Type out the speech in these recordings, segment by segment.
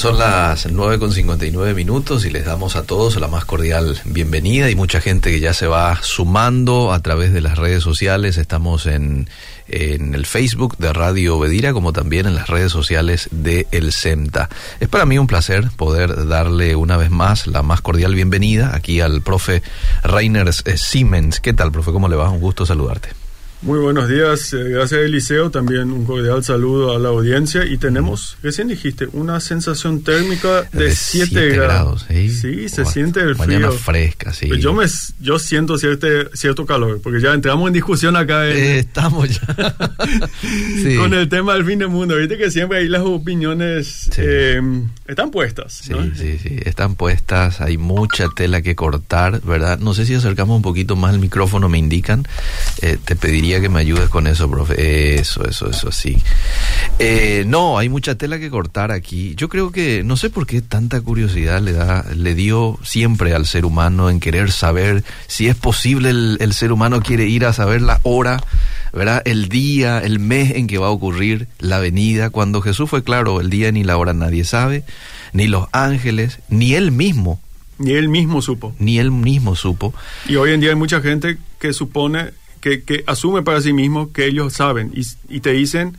son las 9 con 59 minutos y les damos a todos la más cordial bienvenida y mucha gente que ya se va sumando a través de las redes sociales. Estamos en, en el Facebook de Radio Bedira como también en las redes sociales de El CEMTA. Es para mí un placer poder darle una vez más la más cordial bienvenida aquí al profe Rainer Siemens. ¿Qué tal, profe? ¿Cómo le va? Un gusto saludarte. Muy buenos días, eh, gracias Eliseo, también un cordial saludo a la audiencia y tenemos, recién dijiste, una sensación térmica de 7 grados. Sí, se siente el frío. Mañana fresca, sí. Pues yo, me, yo siento cierto, cierto calor, porque ya entramos en discusión acá. Eh, estamos ya. Con el tema del fin del mundo, viste que siempre ahí las opiniones eh, están puestas. Sí, sí, sí, están puestas, hay mucha tela que cortar, ¿verdad? No sé si acercamos un poquito más el micrófono, me indican, te pediría que me ayudes con eso, profe. Eso, eso, eso, sí. Eh, no, hay mucha tela que cortar aquí. Yo creo que, no sé por qué tanta curiosidad le da, le dio siempre al ser humano en querer saber si es posible el, el ser humano quiere ir a saber la hora, ¿verdad? El día, el mes en que va a ocurrir la venida. Cuando Jesús fue claro, el día ni la hora nadie sabe, ni los ángeles, ni él mismo. Ni él mismo supo. Ni él mismo supo. Y hoy en día hay mucha gente que supone que, que asume para sí mismo que ellos saben y, y, te dicen,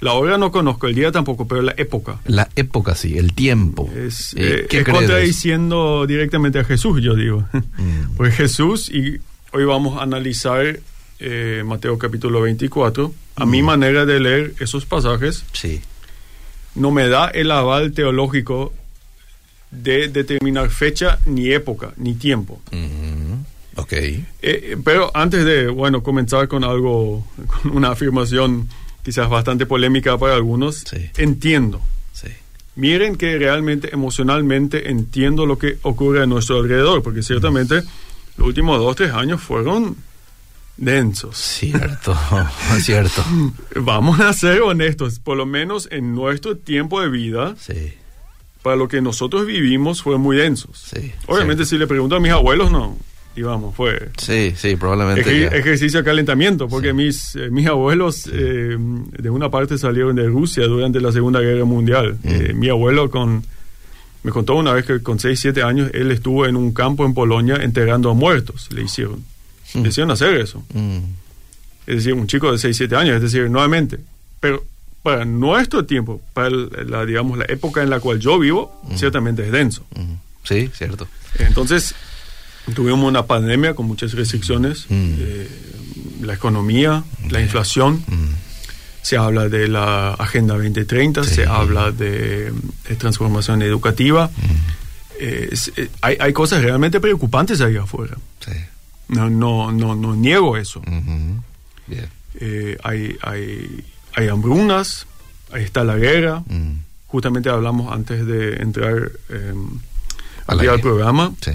la hora no conozco, el día tampoco, pero la época. La época sí, el tiempo. Es, eh, es contradiciendo directamente a Jesús, yo digo. Mm. Pues Jesús, y hoy vamos a analizar eh, Mateo capítulo 24, a mm. mi manera de leer esos pasajes, sí. no me da el aval teológico de determinar fecha, ni época, ni tiempo. Mm. Ok. Eh, pero antes de, bueno, comenzar con algo, con una afirmación quizás bastante polémica para algunos, sí. entiendo. Sí. Miren que realmente emocionalmente entiendo lo que ocurre a nuestro alrededor, porque ciertamente los últimos dos, tres años fueron densos. Cierto, cierto. Vamos a ser honestos, por lo menos en nuestro tiempo de vida. Sí. Para lo que nosotros vivimos fue muy densos. Sí, Obviamente, si le pregunto a mis abuelos, no, y vamos, fue... Sí, sí, probablemente. Ej ejercicio de calentamiento, porque sí. mis, eh, mis abuelos sí. eh, de una parte salieron de Rusia durante la Segunda Guerra Mundial. Mm. Eh, mi abuelo con... Me contó una vez que con 6, 7 años él estuvo en un campo en Polonia enterrando a muertos, le hicieron. Mm. Le hicieron hacer eso. Mm. Es decir, un chico de 6, 7 años, es decir, nuevamente. Pero para nuestro tiempo, para la, digamos, la época en la cual yo vivo, ciertamente es denso. Sí, cierto. Entonces, Tuvimos una pandemia con muchas restricciones, mm. eh, la economía, la inflación. Mm. Se habla de la Agenda 2030, sí. se habla de, de transformación educativa. Mm. Eh, es, eh, hay, hay, cosas realmente preocupantes ahí afuera. Sí. No, no, no, no, niego eso. Yeah. hay, hay, hay hambrunas, ahí está la guerra. Justamente hablamos antes de entrar al programa. Sí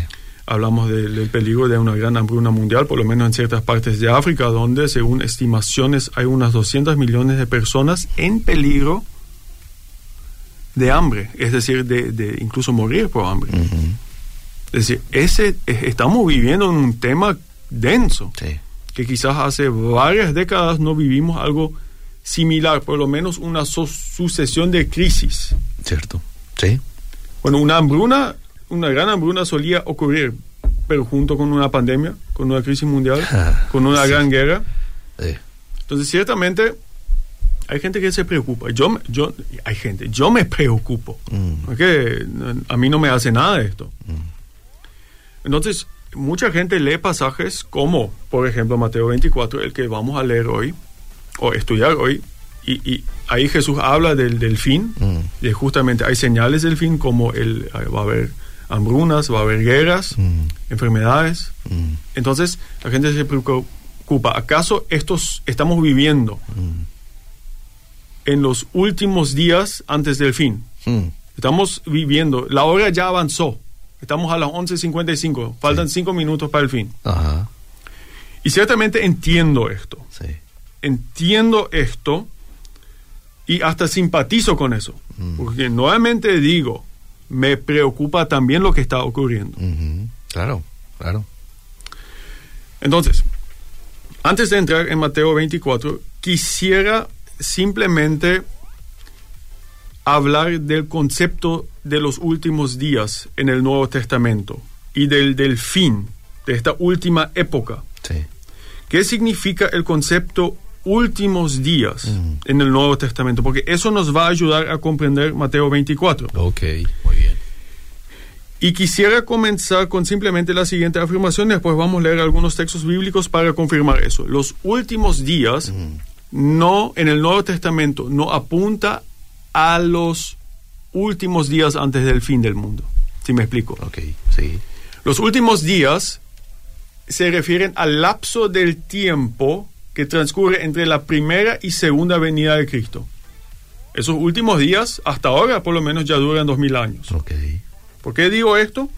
hablamos del, del, peligro de una gran hambruna mundial, por lo menos en ciertas partes de África, donde según estimaciones hay unas 200 millones de personas en peligro de hambre, es decir, de, de incluso morir por hambre. Uh -huh. Es decir, ese, estamos viviendo en un tema denso, sí. que quizás hace varias décadas no vivimos algo similar, por lo menos una su sucesión de crisis. Cierto, sí. Bueno, una hambruna una gran hambruna solía ocurrir, pero junto con una pandemia, con una crisis mundial, con una sí. gran guerra. Sí. Entonces, ciertamente, hay gente que se preocupa. Yo, yo, hay gente, yo me preocupo. Mm. Porque a mí no me hace nada esto. Mm. Entonces, mucha gente lee pasajes como, por ejemplo, Mateo 24, el que vamos a leer hoy, o estudiar hoy, y, y, ahí Jesús habla del, del fin, mm. y justamente hay señales del fin, como el, va a haber hambrunas, va a haber guerras, mm. enfermedades. Mm. Entonces la gente se preocupa, ¿acaso estos estamos viviendo mm. en los últimos días antes del fin? Estamos viviendo, la hora ya avanzó, estamos a las 11.55, faltan 5 sí. minutos para el fin. Ajá. Y ciertamente entiendo esto. Sí. Entiendo esto y hasta simpatizo con eso. Porque nuevamente digo, me preocupa también lo que está ocurriendo. Uh -huh. Claro, claro. Entonces, antes de entrar en Mateo 24, quisiera simplemente hablar del concepto de los últimos días en el Nuevo Testamento y del, del fin de esta última época. Sí. ¿Qué significa el concepto últimos días en el Nuevo Testamento? Porque eso nos va a ayudar a comprender Mateo 24. Ok, muy bien. Y quisiera comenzar con simplemente la siguiente afirmación, después vamos a leer algunos textos bíblicos para confirmar eso. Los últimos días no en el Nuevo Testamento no apunta a los últimos días antes del fin del mundo. ¿Sí me explico? Ok, sí. Los últimos días se refieren al lapso del tiempo que transcurre entre la primera y segunda venida de Cristo. Esos últimos días, hasta ahora por lo menos, ya duran dos mil años. Ok. ¿Por qué digo esto?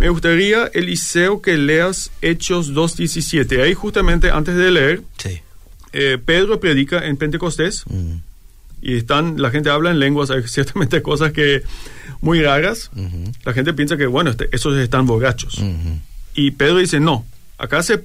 Me gustaría, Eliseo, que leas Hechos 2.17. Ahí justamente antes de leer, Sí. eh, Pedro predica en Pentecostés Mm, y están, la gente habla en lenguas, hay ciertamente cosas que muy raras. La gente piensa que, bueno, este- esos están borrachos. Y Pedro dice, no, acá se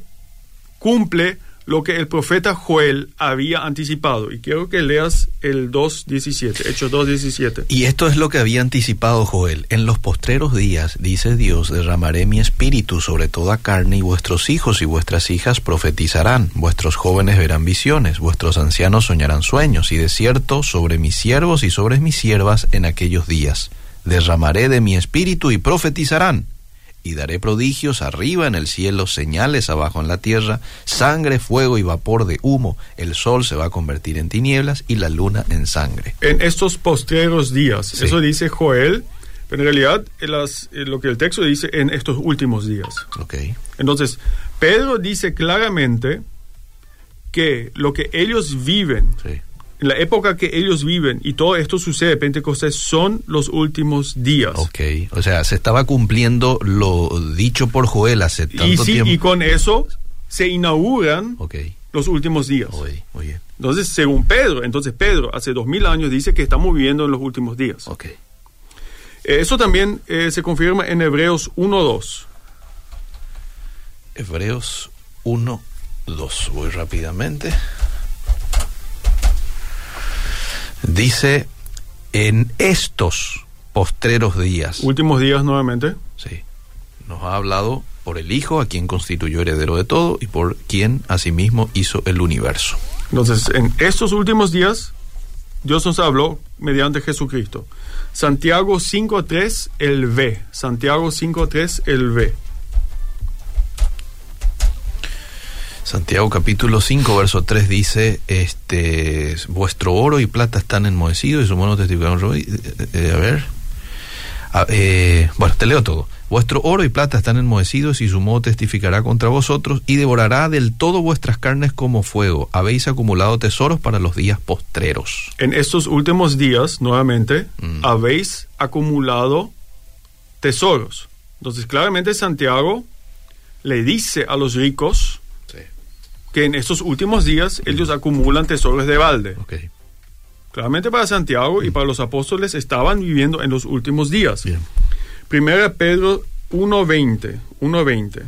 cumple lo que el profeta Joel había anticipado. Y quiero que leas el 2.17, Hechos 2.17. Y esto es lo que había anticipado Joel. En los postreros días, dice Dios, derramaré mi espíritu sobre toda carne y vuestros hijos y vuestras hijas profetizarán, vuestros jóvenes verán visiones, vuestros ancianos soñarán sueños, y de cierto sobre mis siervos y sobre mis siervas en aquellos días. Derramaré de mi espíritu y profetizarán. Y daré prodigios arriba en el cielo, señales abajo en la tierra, sangre, fuego y vapor de humo. El sol se va a convertir en tinieblas y la luna en sangre. En estos postreros días, Sí. eso dice Joel, pero en realidad en las- en lo que el texto dice en estos últimos días. Ok. Entonces, Pedro dice claramente que lo que ellos viven, Sí. En la época que ellos viven, y todo esto sucede, Pentecostés, son los últimos días. Ok, o sea, se estaba cumpliendo lo dicho por Joel hace tanto Y, sí, tiempo. y con eso se inauguran Ok, los últimos días. muy bien. Entonces, según Pedro, entonces Pedro hace dos mil años dice que estamos viviendo en los últimos días. Ok. Eh, Eso también eh, se confirma en Hebreos 1.2. Hebreos 1, 2. Voy rápidamente. Dice, en estos postreros días, Últimos días nuevamente. sí, nos ha hablado por el Hijo, a quien constituyó heredero de todo, y por quien asimismo hizo el universo. Entonces, en estos últimos días, Dios nos habló mediante Jesucristo. Santiago 5.3, el V. Santiago 5.3, el V. Santiago capítulo 5, verso 3 dice, este, vuestro oro y plata están enmohecidos y su mano testificaron. Roy". Eh, eh, a ver. Ah, eh, bueno, te leo todo. Vuestro oro y plata están enmohecidos y su modo testificará contra vosotros y devorará del todo vuestras carnes como fuego. Habéis acumulado tesoros para los días postreros. En estos últimos días, nuevamente, Mm. habéis acumulado tesoros. Entonces, claramente Santiago le dice a los ricos. Que en estos últimos días ellos acumulan tesoros de balde. Claramente para Santiago y para los apóstoles estaban viviendo en los últimos días. Bien. Primera Pedro 1.20. 1.20.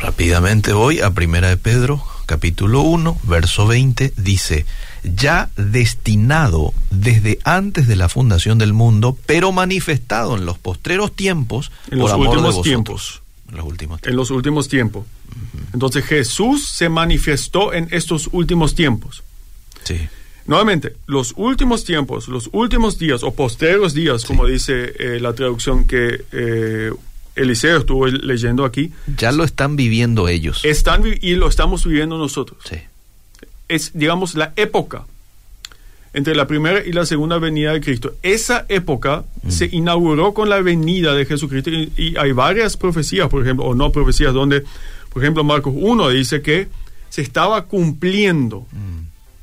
Rápidamente voy a Primera de Pedro, capítulo 1, verso 20, dice, ya destinado desde antes de la fundación del mundo, pero manifestado en los postreros tiempos En por los amor de últimos vosotros. tiempos. En los últimos tiempos. En los últimos tiempos. Entonces Jesús se manifestó en estos últimos tiempos. Sí, Nuevamente, los últimos tiempos, los últimos días o posteros días, como dice eh, la traducción que eh, Eliseo estuvo leyendo aquí, ya lo están viviendo ellos. están y lo estamos viviendo nosotros. Sí, Es, digamos, la época entre la primera y la segunda venida de Cristo. Esa época se inauguró con la venida de Jesucristo y, y hay varias profecías, por ejemplo, o no profecías, donde, por ejemplo, Marcos 1 dice que se estaba cumpliendo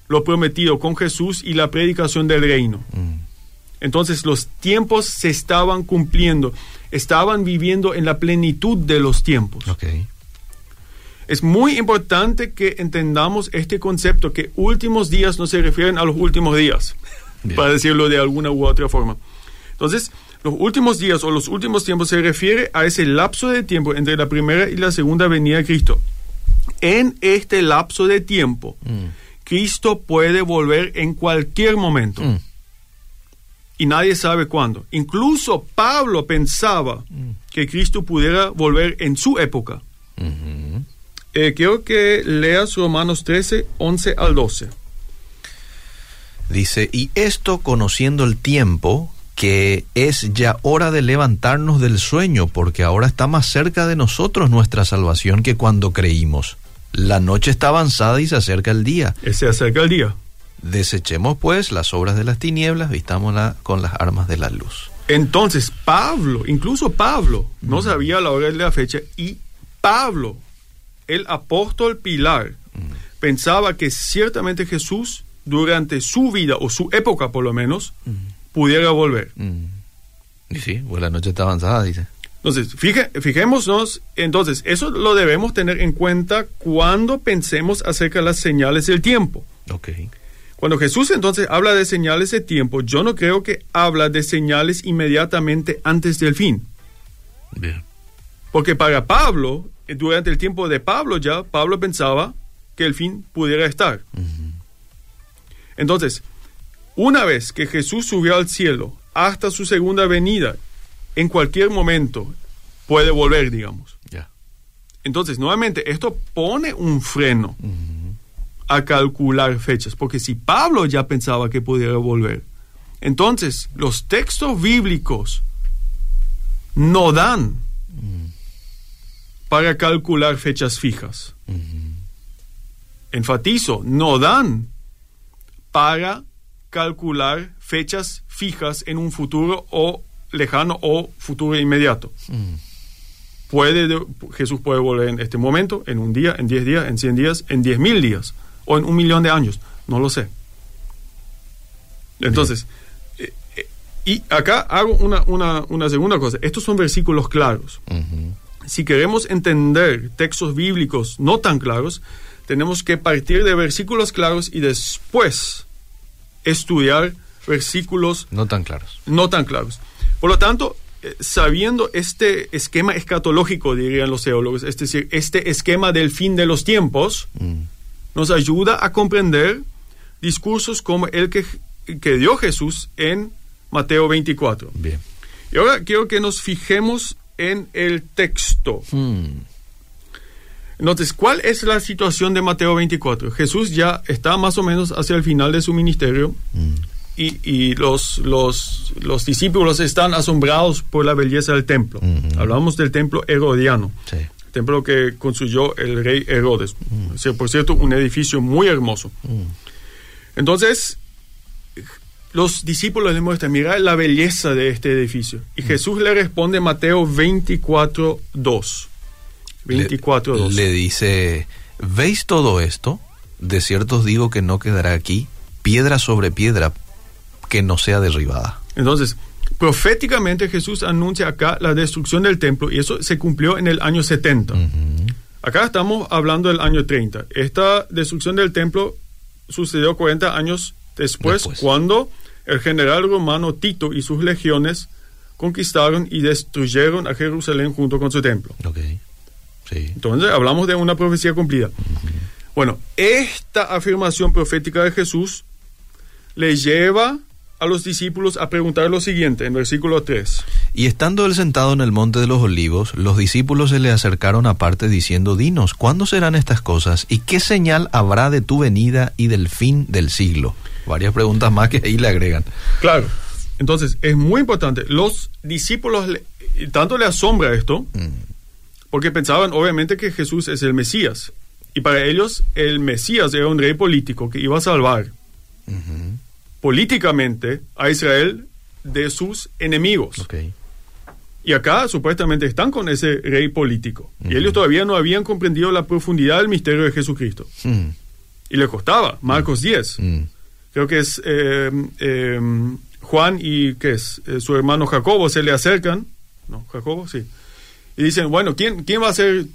lo prometido con Jesús y la predicación del reino. Mm. Entonces los tiempos se estaban cumpliendo, estaban viviendo en la plenitud de los tiempos. ok. Es muy importante que entendamos este concepto, que últimos días no se refieren a los últimos días, Bien. para decirlo de alguna u otra forma. Entonces, los últimos días o los últimos tiempos se refiere a ese lapso de tiempo entre la primera y la segunda venida de Cristo. En este lapso de tiempo, Mm. Cristo puede volver en cualquier momento. Mm. Y nadie sabe cuándo. Incluso Pablo pensaba que Cristo pudiera volver en su época. Eh, quiero que leas Romanos 13, 11 al 12. Dice, y esto conociendo el tiempo, que es ya hora de levantarnos del sueño, porque ahora está más cerca de nosotros nuestra salvación que cuando creímos. La noche está avanzada y se acerca el día. Se acerca el día. Desechemos pues las obras de las tinieblas, vistámosla con las armas de la luz. Entonces, Pablo, incluso Pablo, no sabía la hora de la fecha, y Pablo, el apóstol Pilar, pensaba que ciertamente Jesús, durante su vida, o su época por lo menos, pudiera volver. Mm. Y sí, pues la noche está avanzada, dice. Entonces, fije- fijémonos, entonces, eso lo debemos tener en cuenta cuando pensemos acerca de las señales del tiempo. Ok. Cuando Jesús entonces habla de señales de tiempo, yo no creo que habla de señales inmediatamente antes del fin. Bien. Porque para Pablo, durante el tiempo de Pablo ya, Pablo pensaba que el fin pudiera estar. Entonces, una vez que Jesús subió al cielo hasta su segunda venida, en cualquier momento puede volver, digamos. Ya. Entonces, nuevamente, esto pone un freno a calcular fechas, porque si Pablo ya pensaba que pudiera volver, entonces los textos bíblicos no dan para calcular fechas fijas. Enfatizo, no dan para calcular fechas fijas en un futuro o lejano o futuro inmediato. Puede, de- Jesús puede volver en este momento, en un día, en diez días, en cien días, en diez mil días o en un millón de años. No lo sé. Entonces, eh, eh, y acá hago una, una, una segunda cosa. Estos son versículos claros. Si queremos entender textos bíblicos no tan claros, tenemos que partir de versículos claros y después estudiar versículos No tan claros. no tan claros. Por lo tanto, eh, sabiendo este esquema escatológico, dirían los teólogos, es decir, este esquema del fin de los tiempos, Mm. Nos ayuda a comprender discursos como el que, que dio Jesús en Mateo 24. Bien. Y ahora quiero que nos fijemos en el texto. Mm. Entonces, ¿cuál es la situación de Mateo 24? Jesús ya está más o menos hacia el final de su ministerio Mm. y, y los, los, los discípulos están asombrados por la belleza del templo. Ujú. Hablamos del templo herodiano, Sí. Templo que construyó el rey Herodes. O sea, por cierto, un edificio muy hermoso. Mm. Entonces, los discípulos le muestran, mira la belleza de este edificio. Y Jesús le responde en Mateo 24, 2. 24, le, 2. le dice, ¿veis todo esto? De cierto os digo que no quedará aquí piedra sobre piedra que no sea derribada. Entonces, proféticamente Jesús anuncia acá la destrucción del templo y eso se cumplió en el año 70. Ujú. Acá estamos hablando del año 30. Esta destrucción del templo sucedió 40 años después, Después. cuando el general romano Tito y sus legiones conquistaron y destruyeron a Jerusalén junto con su templo. Sí. Entonces hablamos de una profecía cumplida. Bueno, esta afirmación profética de Jesús le lleva a los discípulos a preguntar lo siguiente en versículo 3. Y estando él sentado en el monte de los olivos, los discípulos se le acercaron aparte diciendo, Dinos, ¿cuándo serán estas cosas? ¿Y qué señal habrá de tu venida y del fin del siglo? Varias preguntas más que ahí le agregan. Claro. Entonces, es muy importante. Los discípulos le- tanto le asombra esto, porque pensaban obviamente que Jesús es el Mesías. Y para ellos, el Mesías era un rey político que iba a salvar políticamente a Israel de sus enemigos. Y acá supuestamente están con ese rey político. Y ellos todavía no habían comprendido la profundidad del misterio de Jesucristo. Mm, Y le costaba. Marcos 10. mm, Creo que es eh, eh, Juan y ¿qué es? Eh, su hermano Jacobo se le acercan. No, Jacobo, sí. Y dicen, bueno, ¿quién, ¿quién va a ser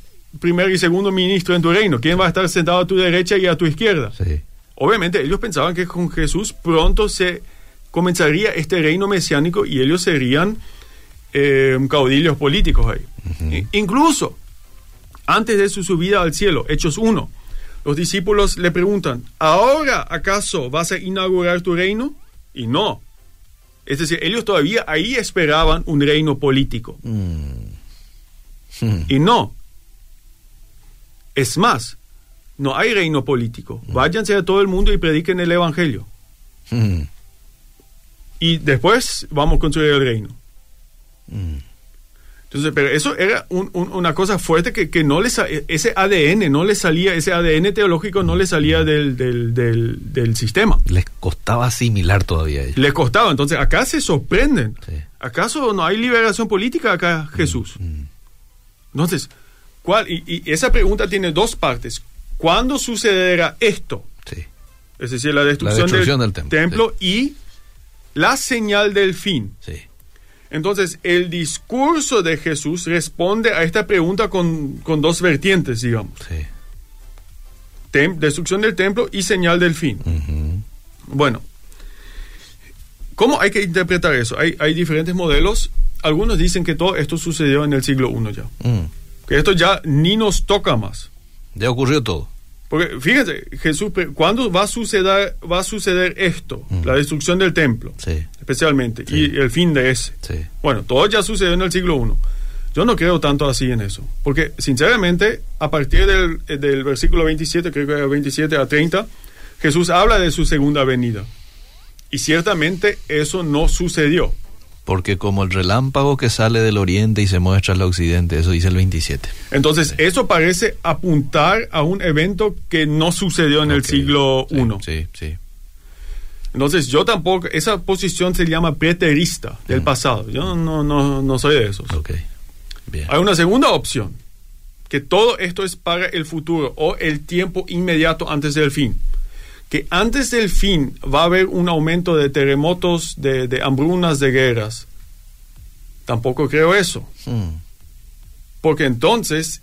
primer y segundo ministro en tu reino? ¿Quién va a estar sentado a tu derecha y a tu izquierda? sí. Obviamente ellos pensaban que con Jesús pronto se comenzaría este reino mesiánico y ellos serían eh, caudillos políticos ahí. Incluso antes de su subida al cielo, Hechos 1, Los discípulos le preguntan, ¿ahora acaso vas a inaugurar tu reino? Y no. Es decir, ellos todavía ahí esperaban un reino político. Y no. Es más, no hay reino político. Váyanse a todo el mundo y prediquen el Evangelio. Y después vamos a construir el reino. Entonces, pero eso era un- un- una cosa fuerte que, que no le sa- ese ADN no le salía, ese ADN teológico no le salía del, del, del, del sistema. Les costaba asimilar todavía ellos. Le costaba. Entonces, acá se sorprenden. Sí. ¿Acaso no hay liberación política acá, Jesús? Entonces, ¿cuál? Y, y esa pregunta tiene dos partes. ¿Cuándo sucederá esto? Sí. Es decir, la destrucción, destrucción del, del templo, templo y la señal del fin. Sí. Entonces, el discurso de Jesús responde a esta pregunta con, con dos vertientes, digamos. Sí. Tem- destrucción del templo y señal del fin. Bueno, ¿cómo hay que interpretar eso? Hay, hay diferentes modelos. Algunos dicen que todo esto sucedió en el siglo I ya. Mm. Que esto ya ni nos toca más. Ya ocurrió todo. Porque fíjense, Jesús, ¿cuándo va a suceder, va a suceder esto? La destrucción del templo, Sí. especialmente, y el fin de ese. Sí. Bueno, todo ya sucedió en el siglo I. Yo no creo tanto así en eso. Porque, sinceramente, a partir del, eh, del versículo 27, creo que era 27 a 30, Jesús habla de su segunda venida. Y ciertamente eso no sucedió. Porque como el relámpago que sale del oriente y se muestra al occidente, eso dice el 27. Entonces, eso parece apuntar a un evento que no sucedió en el siglo I. Sí, sí. Entonces, yo tampoco, esa posición se llama preterista del pasado. Yo no, no, no soy de esos. Ok. Bien. Hay una segunda opción, que todo esto es para el futuro o el tiempo inmediato antes del fin. Que antes del fin va a haber un aumento de terremotos, de, de hambrunas, de guerras. Tampoco creo eso. Mm. Porque entonces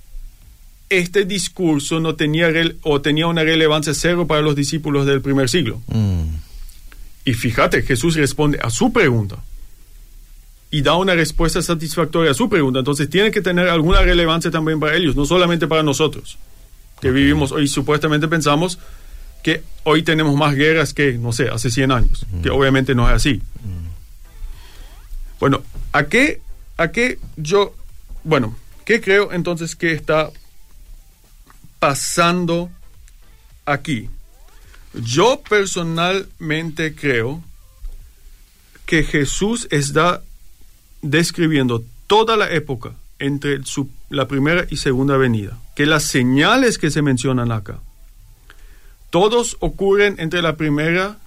este discurso no tenía o tenía una relevancia cero para los discípulos del primer siglo. Mm. Y fíjate, Jesús responde a su pregunta y da una respuesta satisfactoria a su pregunta. Entonces tiene que tener alguna relevancia también para ellos, no solamente para nosotros, que vivimos hoy supuestamente pensamos que hoy tenemos más guerras que, no sé, hace 100 años, que obviamente no es así. Bueno, ¿a qué, ¿a qué yo, bueno, qué creo entonces que está pasando aquí? Yo personalmente creo que Jesús está describiendo toda la época entre su- la primera y segunda venida, que las señales que se mencionan acá, todos ocurren entre la primera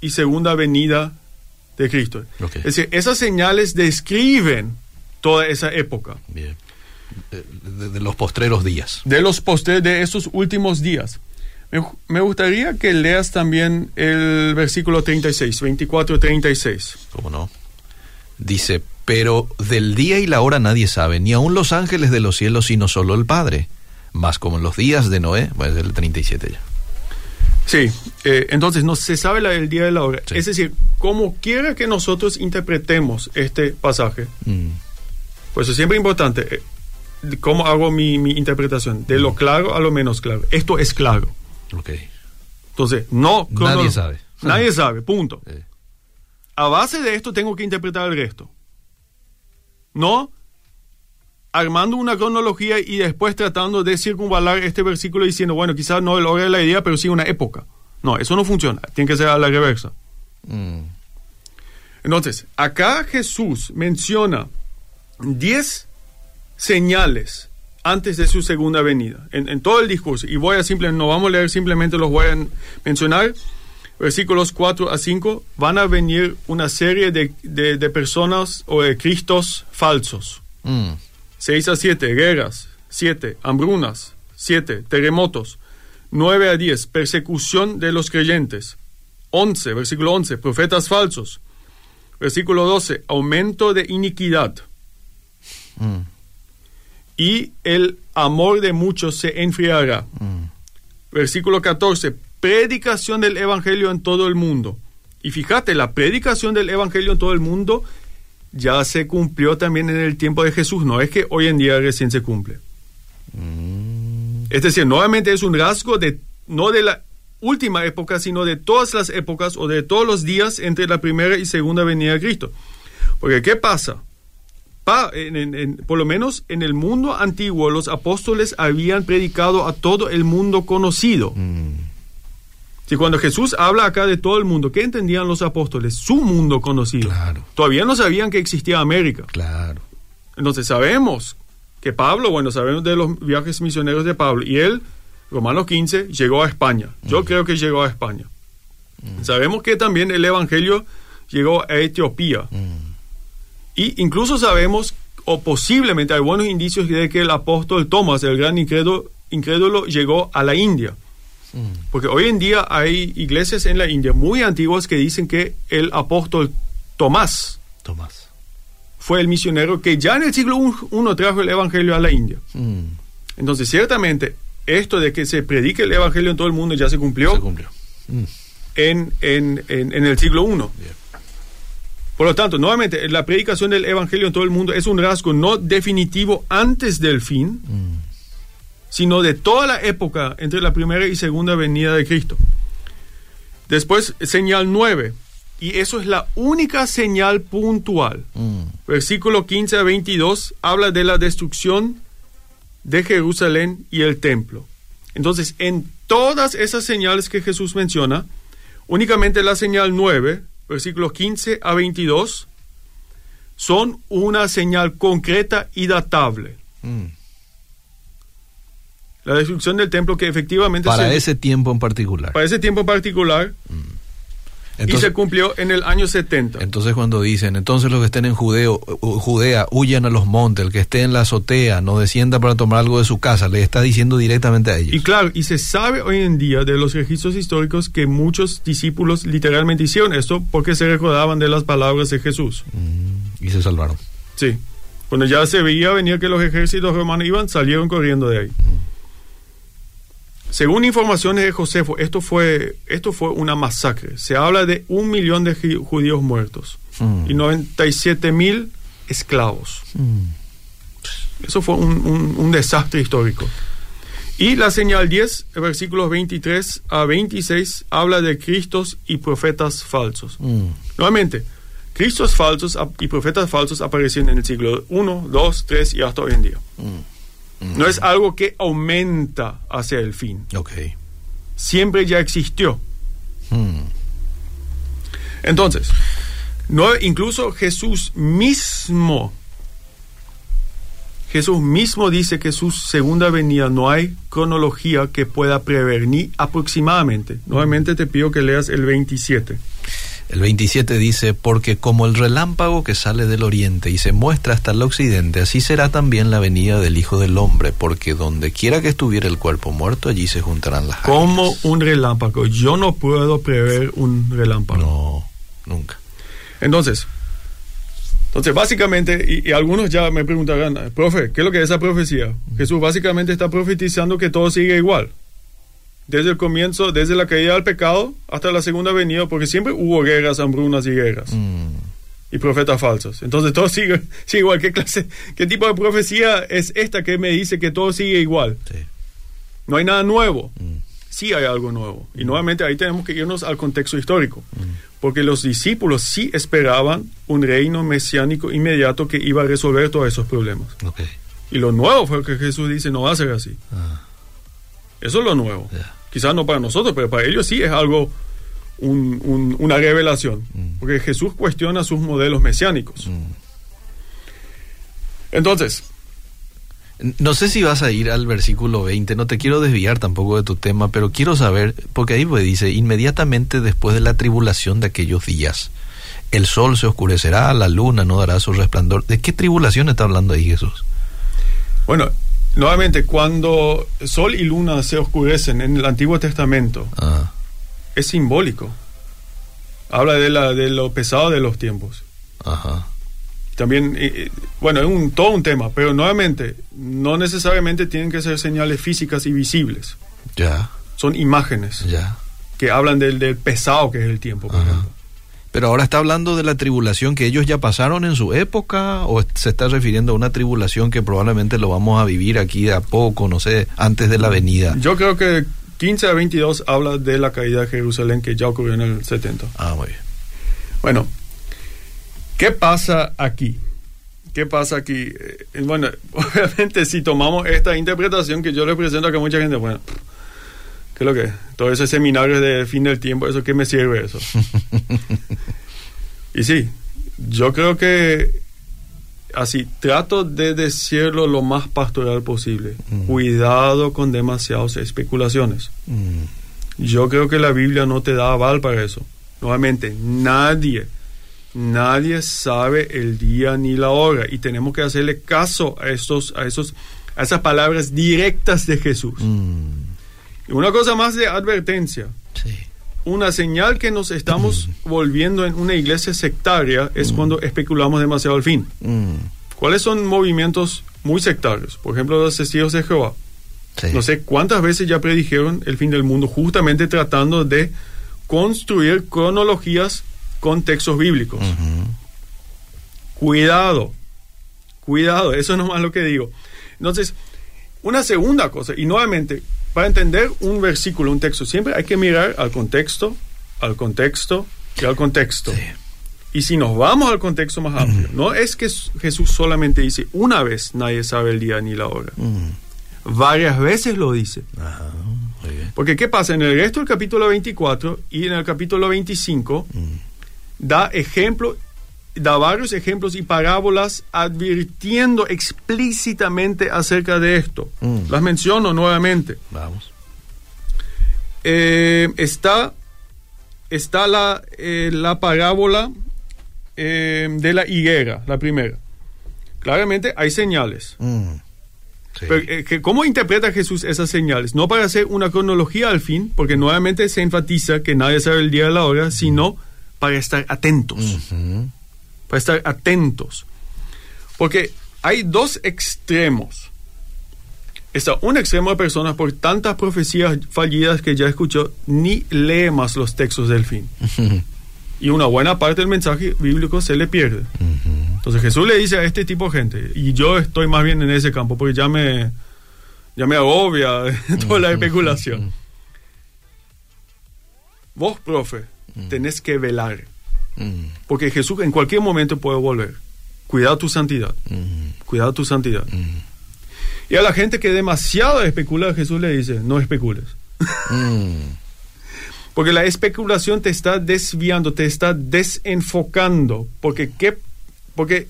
y segunda venida de Cristo. Es decir, esas señales describen toda esa época Bien. De, de- los postreros días. de los postes de esos últimos días. Me, gu- me gustaría que leas también el versículo 36, 24-36. ¿Cómo no? Dice, pero del día y la hora nadie sabe, ni aun los ángeles de los cielos, sino solo el Padre. Más como en los días de Noé, pues el 37 ya. Sí, eh, entonces no se sabe la, el día y la hora. Sí. Es decir, como quiera que nosotros interpretemos este pasaje, Mm. pues es siempre importante, eh, de ¿cómo hago mi, mi interpretación? De lo claro a lo menos claro. Esto es claro. Ok. Entonces, no... Nadie sabe. Nadie sabe, punto. Eh, A base de esto tengo que interpretar el resto. No armando una cronología y después tratando de circunvalar este versículo diciendo, bueno, quizás no el hora de la idea, pero sí una época. No, eso no funciona. Tiene que ser a la reversa. mm. Entonces, acá Jesús menciona 10 señales antes de su segunda venida, en, en todo el discurso. Y voy a simplemente, no vamos a leer, simplemente los voy a mencionar. Versículos 4 a 5, van a venir una serie de, de- de personas o de cristos falsos. Mm. 6 a 7, guerras. 7, hambrunas. 7, terremotos. 9 a 10, persecución de los creyentes. 11, versículo 11, profetas falsos. Versículo 12, aumento de iniquidad. Mm. Y el amor de muchos se enfriará. Mm. Versículo 14, predicación del Evangelio en todo el mundo. Y fíjate, la predicación del Evangelio en todo el mundo ya se cumplió también en el tiempo de Jesús. No es que hoy en día recién se cumple. Mm. Es decir, nuevamente es un rasgo de no de la última época, sino de todas las épocas o de todos los días entre la primera y segunda venida de Cristo. Porque ¿qué pasa? Pa, en, en, en, por lo menos en el mundo antiguo los apóstoles habían predicado a todo el mundo conocido. Mm. Si cuando Jesús habla acá de todo el mundo, ¿qué entendían los apóstoles? Su mundo conocido. Claro. Todavía no sabían que existía América. Claro. Entonces sabemos que Pablo, bueno, sabemos de los viajes misioneros de Pablo, y él, Romanos 15, llegó a España. Yo creo que llegó a España. Sabemos que también el Evangelio llegó a Etiopía. Y incluso sabemos, o posiblemente hay buenos indicios de que el apóstol Tomás, el gran incrédulo, incrédulo llegó a la India. Mm. Porque hoy en día hay iglesias en la India muy antiguas que dicen que el apóstol Tomás Tomás. fue el misionero que ya en el siglo I trajo el evangelio a la India. Mm. Entonces, ciertamente, esto de que se predique el evangelio en todo el mundo ya se cumplió Se cumplió. Mm. en, en- en- en el siglo I. Por lo tanto, nuevamente, la predicación del evangelio en todo el mundo es un rasgo no definitivo antes del fin, Mm. Sino de toda la época entre la primera y segunda venida de Cristo. Después, señal 9. Y eso es la única señal puntual. Mm. Versículo 15 a 22 habla de la destrucción de Jerusalén y el templo. Entonces, en todas esas señales que Jesús menciona, únicamente la señal 9, versículos 15 a 22, son una señal concreta y datable. Mm. La destrucción del templo que efectivamente Para se- ese tiempo en particular. para ese tiempo particular y Entonces, se cumplió en el año 70. entonces cuando dicen, entonces los que estén en Judeo, Judea, huyan a los montes, el que esté en la azotea, no descienda para tomar algo de su casa, le está diciendo directamente a ellos. Y claro, y se sabe hoy en día de los registros históricos que muchos discípulos literalmente hicieron esto porque se recordaban de las palabras de Jesús. Mm. Y se salvaron. Sí. Cuando ya se veía venir que los ejércitos romanos iban, salieron corriendo de ahí. Según informaciones de Josefo, esto fue, esto fue una masacre. Se habla de un millón de judíos muertos Mm. y 97 mil esclavos. Mm. Eso fue un, un- un desastre histórico. Y la señal 10, versículos 23 a 26, habla de cristos y profetas falsos. Mm. Nuevamente, cristos falsos y profetas falsos aparecen en el siglo 1, 2, 3 y hasta hoy en día. No es algo que aumenta hacia el fin. Ok. Siempre ya existió. Mm. Entonces, no, incluso Jesús mismo, Jesús mismo dice que su segunda venida no hay cronología que pueda prever ni aproximadamente. Nuevamente te pido que leas el 27. El 27 dice, porque como el relámpago que sale del oriente y se muestra hasta el occidente, así será también la venida del Hijo del Hombre, porque donde quiera que estuviera el cuerpo muerto, allí se juntarán las Como águilas. un relámpago. Yo no puedo prever un relámpago. No, nunca. Entonces, entonces básicamente, y, y algunos ya me preguntarán, profe, ¿qué es lo que es esa profecía? Jesús básicamente está profetizando que todo sigue igual. Desde el comienzo, desde la caída del pecado hasta la segunda venida, porque siempre hubo guerras, hambrunas y guerras. Mm. Y profetas falsos. Entonces todo sigue, sigue igual. ¿Qué clase, qué tipo de profecía es esta que me dice que todo sigue igual? Sí. No hay nada nuevo. Mm. Sí hay algo nuevo. Y nuevamente ahí tenemos que irnos al contexto histórico. Porque los discípulos sí esperaban un reino mesiánico inmediato que iba a resolver todos esos problemas. Ok. Y lo nuevo fue que Jesús dice, no va a ser así. Ah, Eso es lo nuevo. Quizás no para nosotros, pero para ellos sí es algo, un- un- una revelación. Mm. Porque Jesús cuestiona sus modelos mesiánicos. mm. Entonces, No sé si vas a ir al versículo 20, no te quiero desviar tampoco de tu tema, pero quiero saber, porque ahí pues dice, inmediatamente después de la tribulación de aquellos días, el sol se oscurecerá, la luna no dará su resplandor. ¿De qué tribulación está hablando ahí Jesús? bueno, nuevamente, cuando sol y luna se oscurecen en el Antiguo Testamento, Ah, es simbólico. Habla de, la, de lo pesado de los tiempos. ajá. También, eh, eh, bueno, es un, todo un tema, pero nuevamente, no necesariamente tienen que ser señales físicas y visibles. Ya, Son imágenes ya. que hablan del, del pesado que es el tiempo, por Ajá. ejemplo. Pero ahora está hablando de la tribulación que ellos ya pasaron en su época o se está refiriendo a una tribulación que probablemente lo vamos a vivir aquí de a poco, no sé, antes de la venida. Yo creo que 15 a 22 habla de la caída de Jerusalén que ya ocurrió en el 70. Ah, muy bien. Bueno, ¿qué pasa aquí? ¿Qué pasa aquí? Eh, bueno, obviamente si tomamos esta interpretación que yo le presento acá a mucha gente, bueno, ¿qué es lo que? Todo ese seminario de fin del tiempo, ¿eso qué me sirve eso? y sí, yo creo que así, trato de decirlo lo más pastoral posible. Mm. Cuidado con demasiadas especulaciones. Mm, Yo creo que la Biblia no te da aval para eso. Nuevamente, nadie, nadie sabe el día ni la hora y tenemos que hacerle caso a estos, a esos, a esas palabras directas de Jesús. mm, una cosa más de advertencia. sí. Una señal que nos estamos volviendo en una iglesia sectaria es cuando especulamos demasiado al fin. Mm, ¿Cuáles son movimientos muy sectarios? Por ejemplo, los testigos de Jehová. sí. No sé cuántas veces ya predijeron el fin del mundo, justamente tratando de construir cronologías con textos bíblicos. Cuidado, cuidado, eso es nomás lo que digo. Entonces, una segunda cosa, y nuevamente, para entender un versículo, un texto, siempre hay que mirar al contexto, al contexto y al contexto. Sí. Y si nos vamos al contexto más amplio, no es que Jesús solamente dice una vez, nadie sabe el día ni la hora. Varias veces lo dice. ajá, muy bien. Porque ¿qué pasa? En el resto del capítulo 24 y en el capítulo 25 Mm, da ejemplo, da varios ejemplos y parábolas advirtiendo explícitamente acerca de esto. Mm. Las menciono nuevamente. vamos. Eh, está está la, eh, la parábola eh, de la higuera, la primera. Claramente hay señales. Mm, sí. Pero, que- ¿Cómo interpreta Jesús esas señales? No para hacer una cronología al fin, porque nuevamente se enfatiza que nadie sabe el día y la hora, sino para estar atentos. Para estar atentos. Porque hay dos extremos. Está un extremo de personas por tantas profecías fallidas que ya escuchó, ni lee más los textos del fin. Y una buena parte del mensaje bíblico se le pierde. Entonces Jesús le dice a este tipo de gente, y yo estoy más bien en ese campo, porque ya me, ya me agobia toda la especulación. Vos, profe, tenés que velar, Mm, porque Jesús en cualquier momento puede volver. Cuidado tu santidad, mm, cuidado tu santidad. mm, Y a la gente que demasiado especula, Jesús le dice, no especules. mm. Porque la especulación te está desviando, te está desenfocando. Porque, ¿qué? porque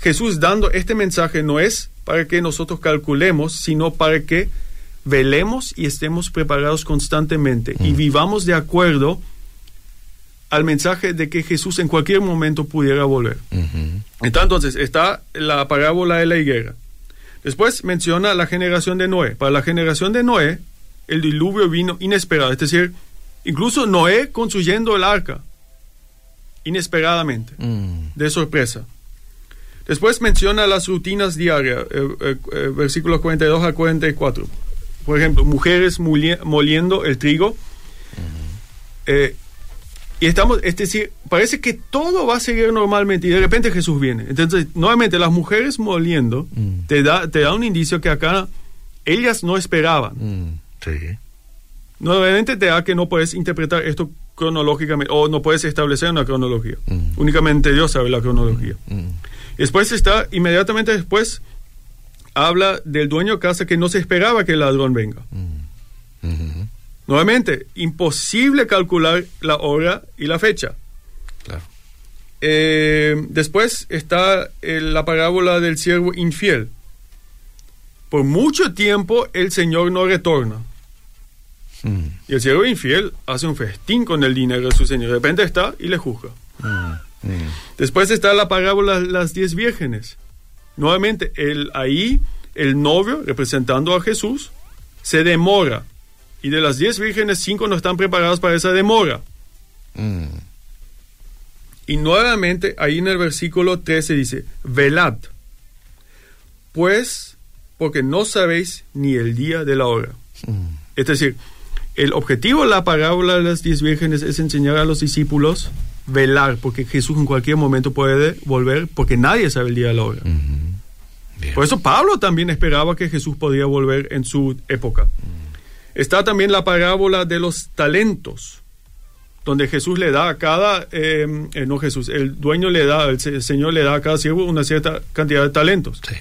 Jesús dando este mensaje no es para que nosotros calculemos, sino para que velemos y estemos preparados constantemente y vivamos de acuerdo al mensaje de que Jesús en cualquier momento pudiera volver. Ujú. Entonces está la parábola de la higuera. Después menciona la generación de Noé. Para la generación de Noé, el diluvio vino inesperado. Es decir, incluso Noé construyendo el arca, inesperadamente, Mm, de sorpresa. Después menciona las rutinas diarias, eh, eh, eh, versículos 42 a 44. Por ejemplo, mujeres moliendo el trigo. Y estamos, es decir, parece que todo va a seguir normalmente y de repente Jesús viene. Entonces, nuevamente, las mujeres moliendo Mm. te, da, te da un indicio que acá ellas no esperaban. mm, sí. Nuevamente te da que no puedes interpretar esto cronológicamente o no puedes establecer una cronología. Mm. Únicamente Dios sabe la cronología. Después está, inmediatamente después, habla del dueño de casa que no se esperaba que el ladrón venga. mm, ujú. Nuevamente, imposible calcular la hora y la fecha. Claro. Eh, después está eh, la parábola del siervo infiel. Por mucho tiempo el Señor no retorna. Mm, Y el siervo infiel hace un festín con el dinero de su Señor. De repente está y le juzga. mm, mm. Después está la parábola de las diez vírgenes. Nuevamente, el, ahí el novio, representando a Jesús, se demora. Y de las diez vírgenes, cinco no están preparadas para esa demora. Mm, Y nuevamente, ahí en el versículo 13 dice, velad, pues, porque no sabéis ni el día de la hora. mm, Es decir, el objetivo de la parábola de las diez vírgenes es enseñar a los discípulos velar, porque Jesús en cualquier momento puede volver, porque nadie sabe el día de la hora. Bien. Por eso Pablo también esperaba que Jesús podía volver en su época. Está también la parábola de los talentos, donde Jesús le da a cada, eh, eh, no Jesús, el dueño le da, el, Señor le da a cada siervo una cierta cantidad de talentos. Sí.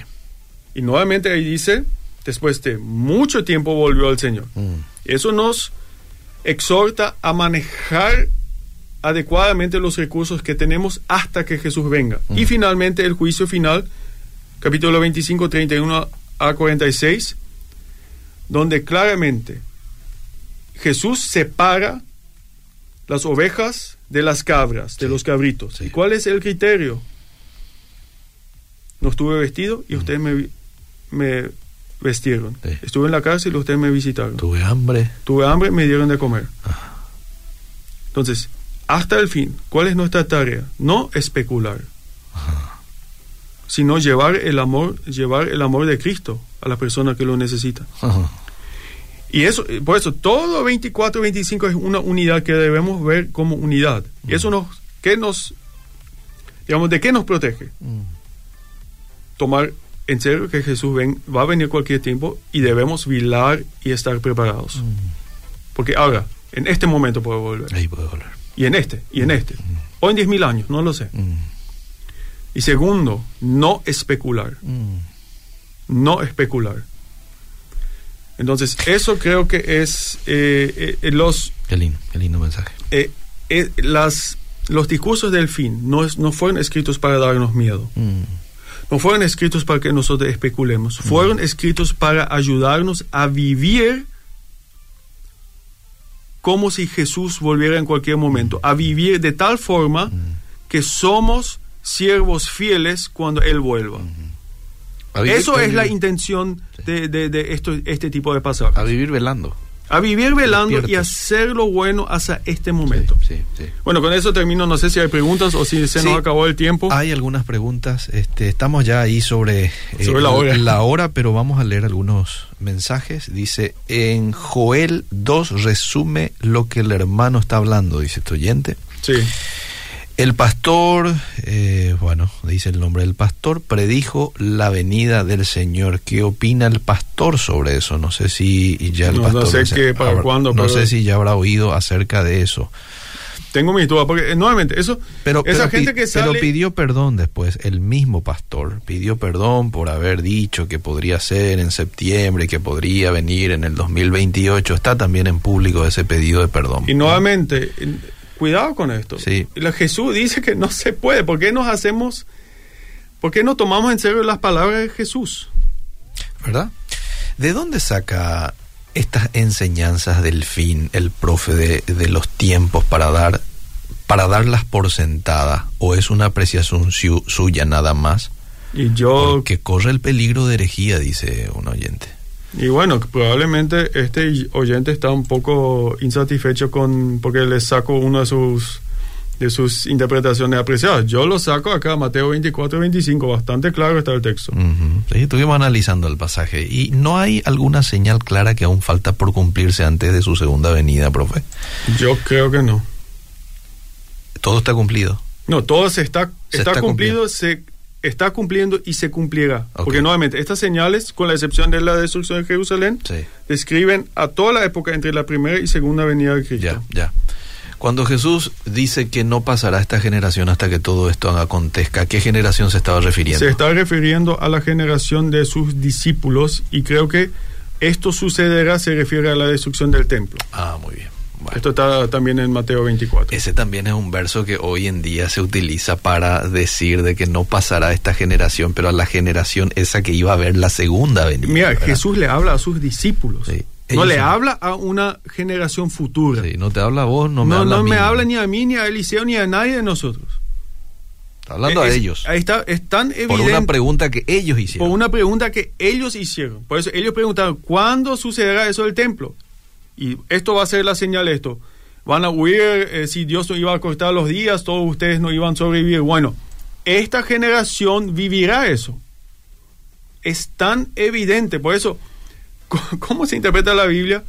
Y nuevamente ahí dice, después de mucho tiempo volvió al Señor. Mm. Eso nos exhorta a manejar adecuadamente los recursos que tenemos hasta que Jesús venga. Y finalmente el juicio final, capítulo 25, 31 a 46, donde claramente Jesús separa las ovejas de las cabras, de Sí. los cabritos. Sí. ¿Y cuál es el criterio? No estuve vestido y ustedes me, me vestieron. Sí. Estuve en la cárcel y ustedes me visitaron. Tuve hambre. Tuve hambre, me dieron de comer. Entonces, hasta el fin, ¿cuál es nuestra tarea? No especular, sino llevar el amor, llevar el amor de Cristo a la persona que lo necesita. Y eso, eh, por eso, todo 24 25 es una unidad que debemos ver como unidad. Y eso nos, ¿qué nos, digamos, de qué nos protege? Tomar en serio que Jesús ven, va a venir cualquier tiempo y debemos vigilar y estar preparados. Porque ahora, en este momento puede volver. Ahí puedo hablar. Y en este, y en este. O en 10.000 años, no lo sé. Mm. Y segundo, no especular. Mm. No especular. Entonces, eso creo que es eh, eh, los, Qué lindo, qué lindo mensaje. eh, eh, las, los discursos del fin no, es- no fueron escritos para darnos miedo. Mm. No fueron escritos para que nosotros especulemos. Fueron escritos para ayudarnos a vivir como si Jesús volviera en cualquier momento. A vivir de tal forma que somos siervos fieles cuando Él vuelva. A vivir- Eso es la intención de, de- de esto, este tipo de pasajes. A vivir velando. A vivir velando y hacer lo bueno hasta este momento. Sí, sí. Bueno, con eso termino. No sé si hay preguntas o si se Sí. nos acabó el tiempo. Hay algunas preguntas. Este, estamos ya ahí sobre, eh, la hora. la hora, pero vamos a leer algunos mensajes. Dice, en Joel 2 resume lo que el hermano está hablando, dice este oyente. Sí. El pastor, eh, bueno, dice el nombre del pastor, predijo la venida del Señor. ¿Qué opina el pastor sobre eso? No sé si ya el No, no pastor... sé qué, para habrá- cuándo, No sé si ya habrá oído acerca de eso. Tengo mis dudas, porque eh, nuevamente, eso, Pero, esa pero gente que sale... pero pidió perdón después, el mismo pastor pidió perdón por haber dicho que podría ser en septiembre, que podría venir en el 2028. Está también en público ese pedido de perdón. Y nuevamente, cuidado con esto. Sí. Jesús dice que no se puede. ¿Por qué nos hacemos, por qué no tomamos en serio las palabras de Jesús? ¿Verdad? ¿De dónde saca estas enseñanzas del fin el profe de, de los tiempos para dar para darlas por sentada o es una apreciación su- suya nada más? Y yo, Porque corre el peligro de herejía, dice un oyente. Y bueno, probablemente este oyente está un poco insatisfecho con, porque le saco una de sus de sus interpretaciones apreciadas. Yo lo saco acá, Mateo 24, 25, bastante claro está el texto. Sí, estuvimos analizando el pasaje y no hay alguna señal clara que aún falta por cumplirse antes de su segunda venida, profe. Yo creo que no. Todo está cumplido. No, todo se está, Se está, está cumplido, se está cumpliendo y se cumplirá. Porque nuevamente, estas señales, con la excepción de la destrucción de Jerusalén, Sí. describen a toda la época entre la primera y segunda venida de Cristo. Ya, ya. Cuando Jesús dice que no pasará esta generación hasta que todo esto acontezca, ¿a qué generación se estaba refiriendo? Se está refiriendo a la generación de sus discípulos y creo que esto sucederá, se refiere a la destrucción del templo. Ah, muy bien. Bueno. Esto está también en Mateo 24. Ese también es un verso que hoy en día se utiliza para decir de que no pasará esta generación, pero a la generación esa que iba a ver la segunda venida. Mira, ¿verdad? Jesús le habla a sus discípulos. Sí. No le son- habla a una generación futura. Sí, no te habla a vos, no me no habla a no mí. me habla ni a mí, ni a Eliseo, ni a nadie de nosotros. Está hablando Es- a ellos. Ahí está, es tan Por evidente. una pregunta que ellos hicieron. por una pregunta que ellos hicieron. Por eso ellos preguntaron, ¿cuándo sucederá eso del templo? Y esto va a ser la señal esto. Van a huir, eh, si Dios no iba a cortar los días, todos ustedes no iban a sobrevivir. Bueno, esta generación vivirá eso. Es tan evidente. Por eso, ¿cómo se interpreta la Biblia?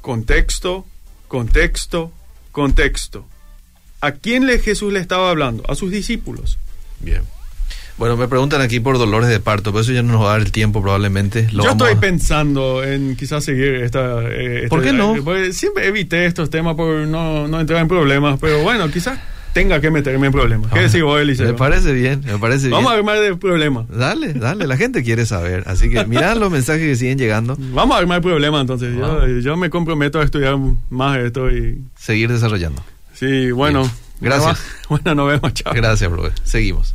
Contexto, contexto, contexto. ¿A quién le Jesús le estaba hablando? A sus discípulos. Bien. Bueno, me preguntan aquí por dolores de parto, pero eso ya no nos va a dar el tiempo probablemente. Lo Yo estoy pensando en quizás seguir esta... Eh, ¿Por qué no? siempre evité estos temas por no, no entrar en problemas, pero bueno, quizás tenga que meterme en problemas. ¿Qué ah, decís vos, Eliseo? Me parece bien, me parece bien. Vamos a armar de problemas. Dale, dale, la gente quiere saber. Así que mirá los mensajes que siguen llegando. Vamos a armar problemas entonces. Yo, yo, me comprometo a estudiar más esto y... Seguir desarrollando. Sí, bueno. Gracias. Bueno, nos vemos, chao. Gracias, bro. Seguimos.